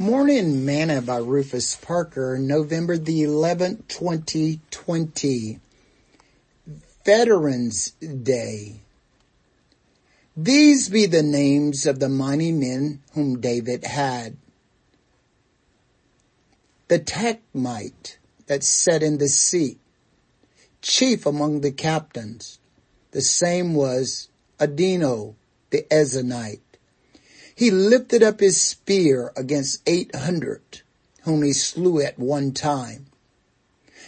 Morning Manna by Rufus Parker, November the 11th, 2020. Veterans Day. These be the names of the mighty men whom David had. The Tachmonite that sat in the seat, chief among the captains. The same was Adino the Eznite he lifted up his spear against 800 whom he slew at one time.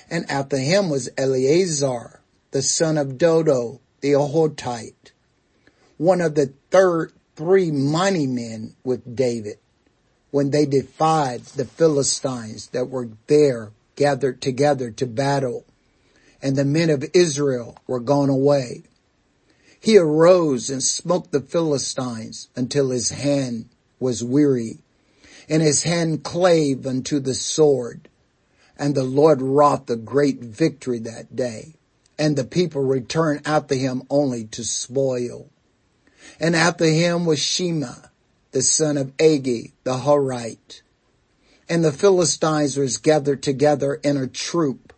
And after him was Eleazar, the son of Dodo, the Ahohite, one of the third three mighty men with David when they defied the Philistines that were there gathered together to battle and the men of Israel were gone away. He arose and smote the Philistines until his hand was weary and his hand clave unto the sword. And the Lord wrought the great victory that day. And the people returned after him only to spoil. And after him was Shammah, the son of Agee, the Hararite. And the Philistines gathered together in a troop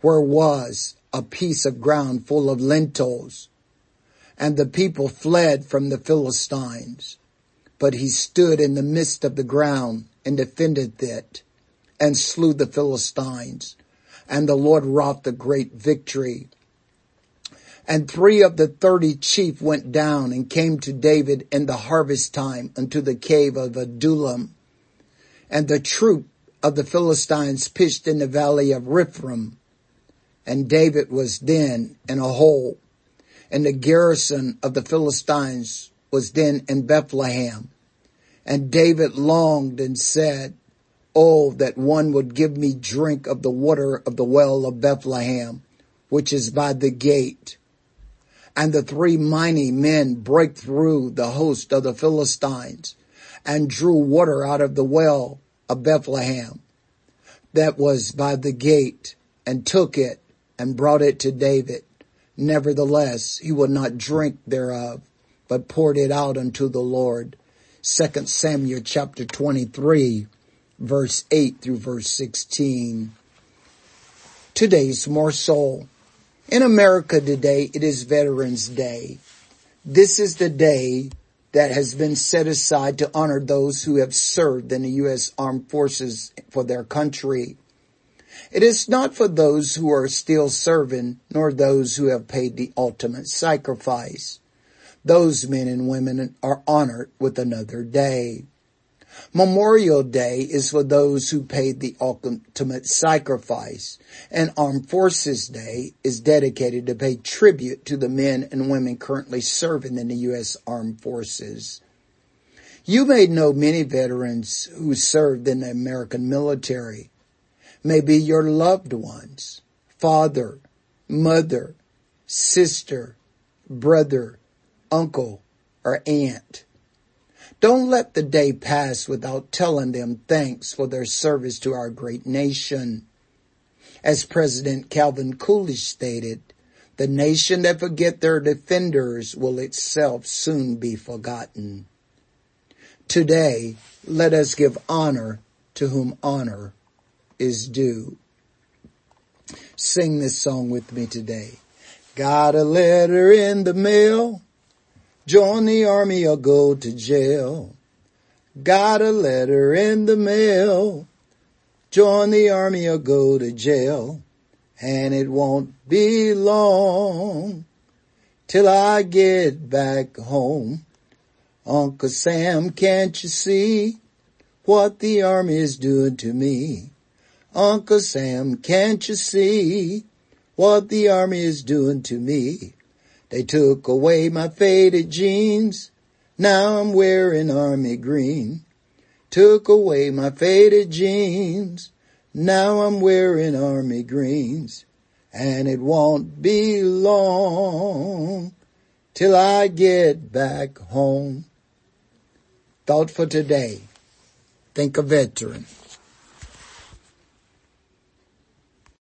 where was a piece of ground full of lentils and the people fled from the Philistines. But he stood in the midst of the ground and defended it and slew the Philistines. And the Lord wrought the great victory. And three of the thirty chief went down and came to David in the harvest time unto the cave of Adullam. And the troop of the Philistines pitched in the valley of Rephaim. And David was then in a hole and the garrison of the Philistines was then in Bethlehem. And David longed and said, Oh, that one would give me drink of the water of the well of Bethlehem, which is by the gate. And the three mighty men break through the host of the Philistines and drew water out of the well of Bethlehem that was by the gate and took it and brought it to David. Nevertheless, he would not drink thereof, but poured it out unto the Lord. 2 Samuel chapter 23, verse 8 through verse 16. Today's morsel. In America today, it is Veterans Day. This is the day that has been set aside to honor those who have served in the U.S. Armed Forces for their country. It is not for those who are still serving, nor those who have paid the ultimate sacrifice. Those men and women are honored with another day. Memorial Day is for those who paid the ultimate sacrifice, and Armed Forces Day is dedicated to pay tribute to the men and women currently serving in the U.S. Armed Forces. You may know many veterans who served in the American military may be your loved ones, father, mother, sister, brother, uncle, or aunt. Don't let the day pass without telling them thanks for their service to our great nation. As President Calvin Coolidge stated, the nation that forget their defenders will itself soon be forgotten. Today, let us give honor to whom honor is due. Sing this song with me today. Got a letter in the mail. Join the army or go to jail. Got a letter in the mail. Join the army or go to jail. And it won't be long till I get back home. Uncle Sam, can't you see what the army is doing to me? Uncle Sam, can't you see what the army is doing to me? They took away my faded jeans. Now I'm wearing army green. Took away my faded jeans. Now I'm wearing army greens. And it won't be long till I get back home. Thought for today. Think a veteran.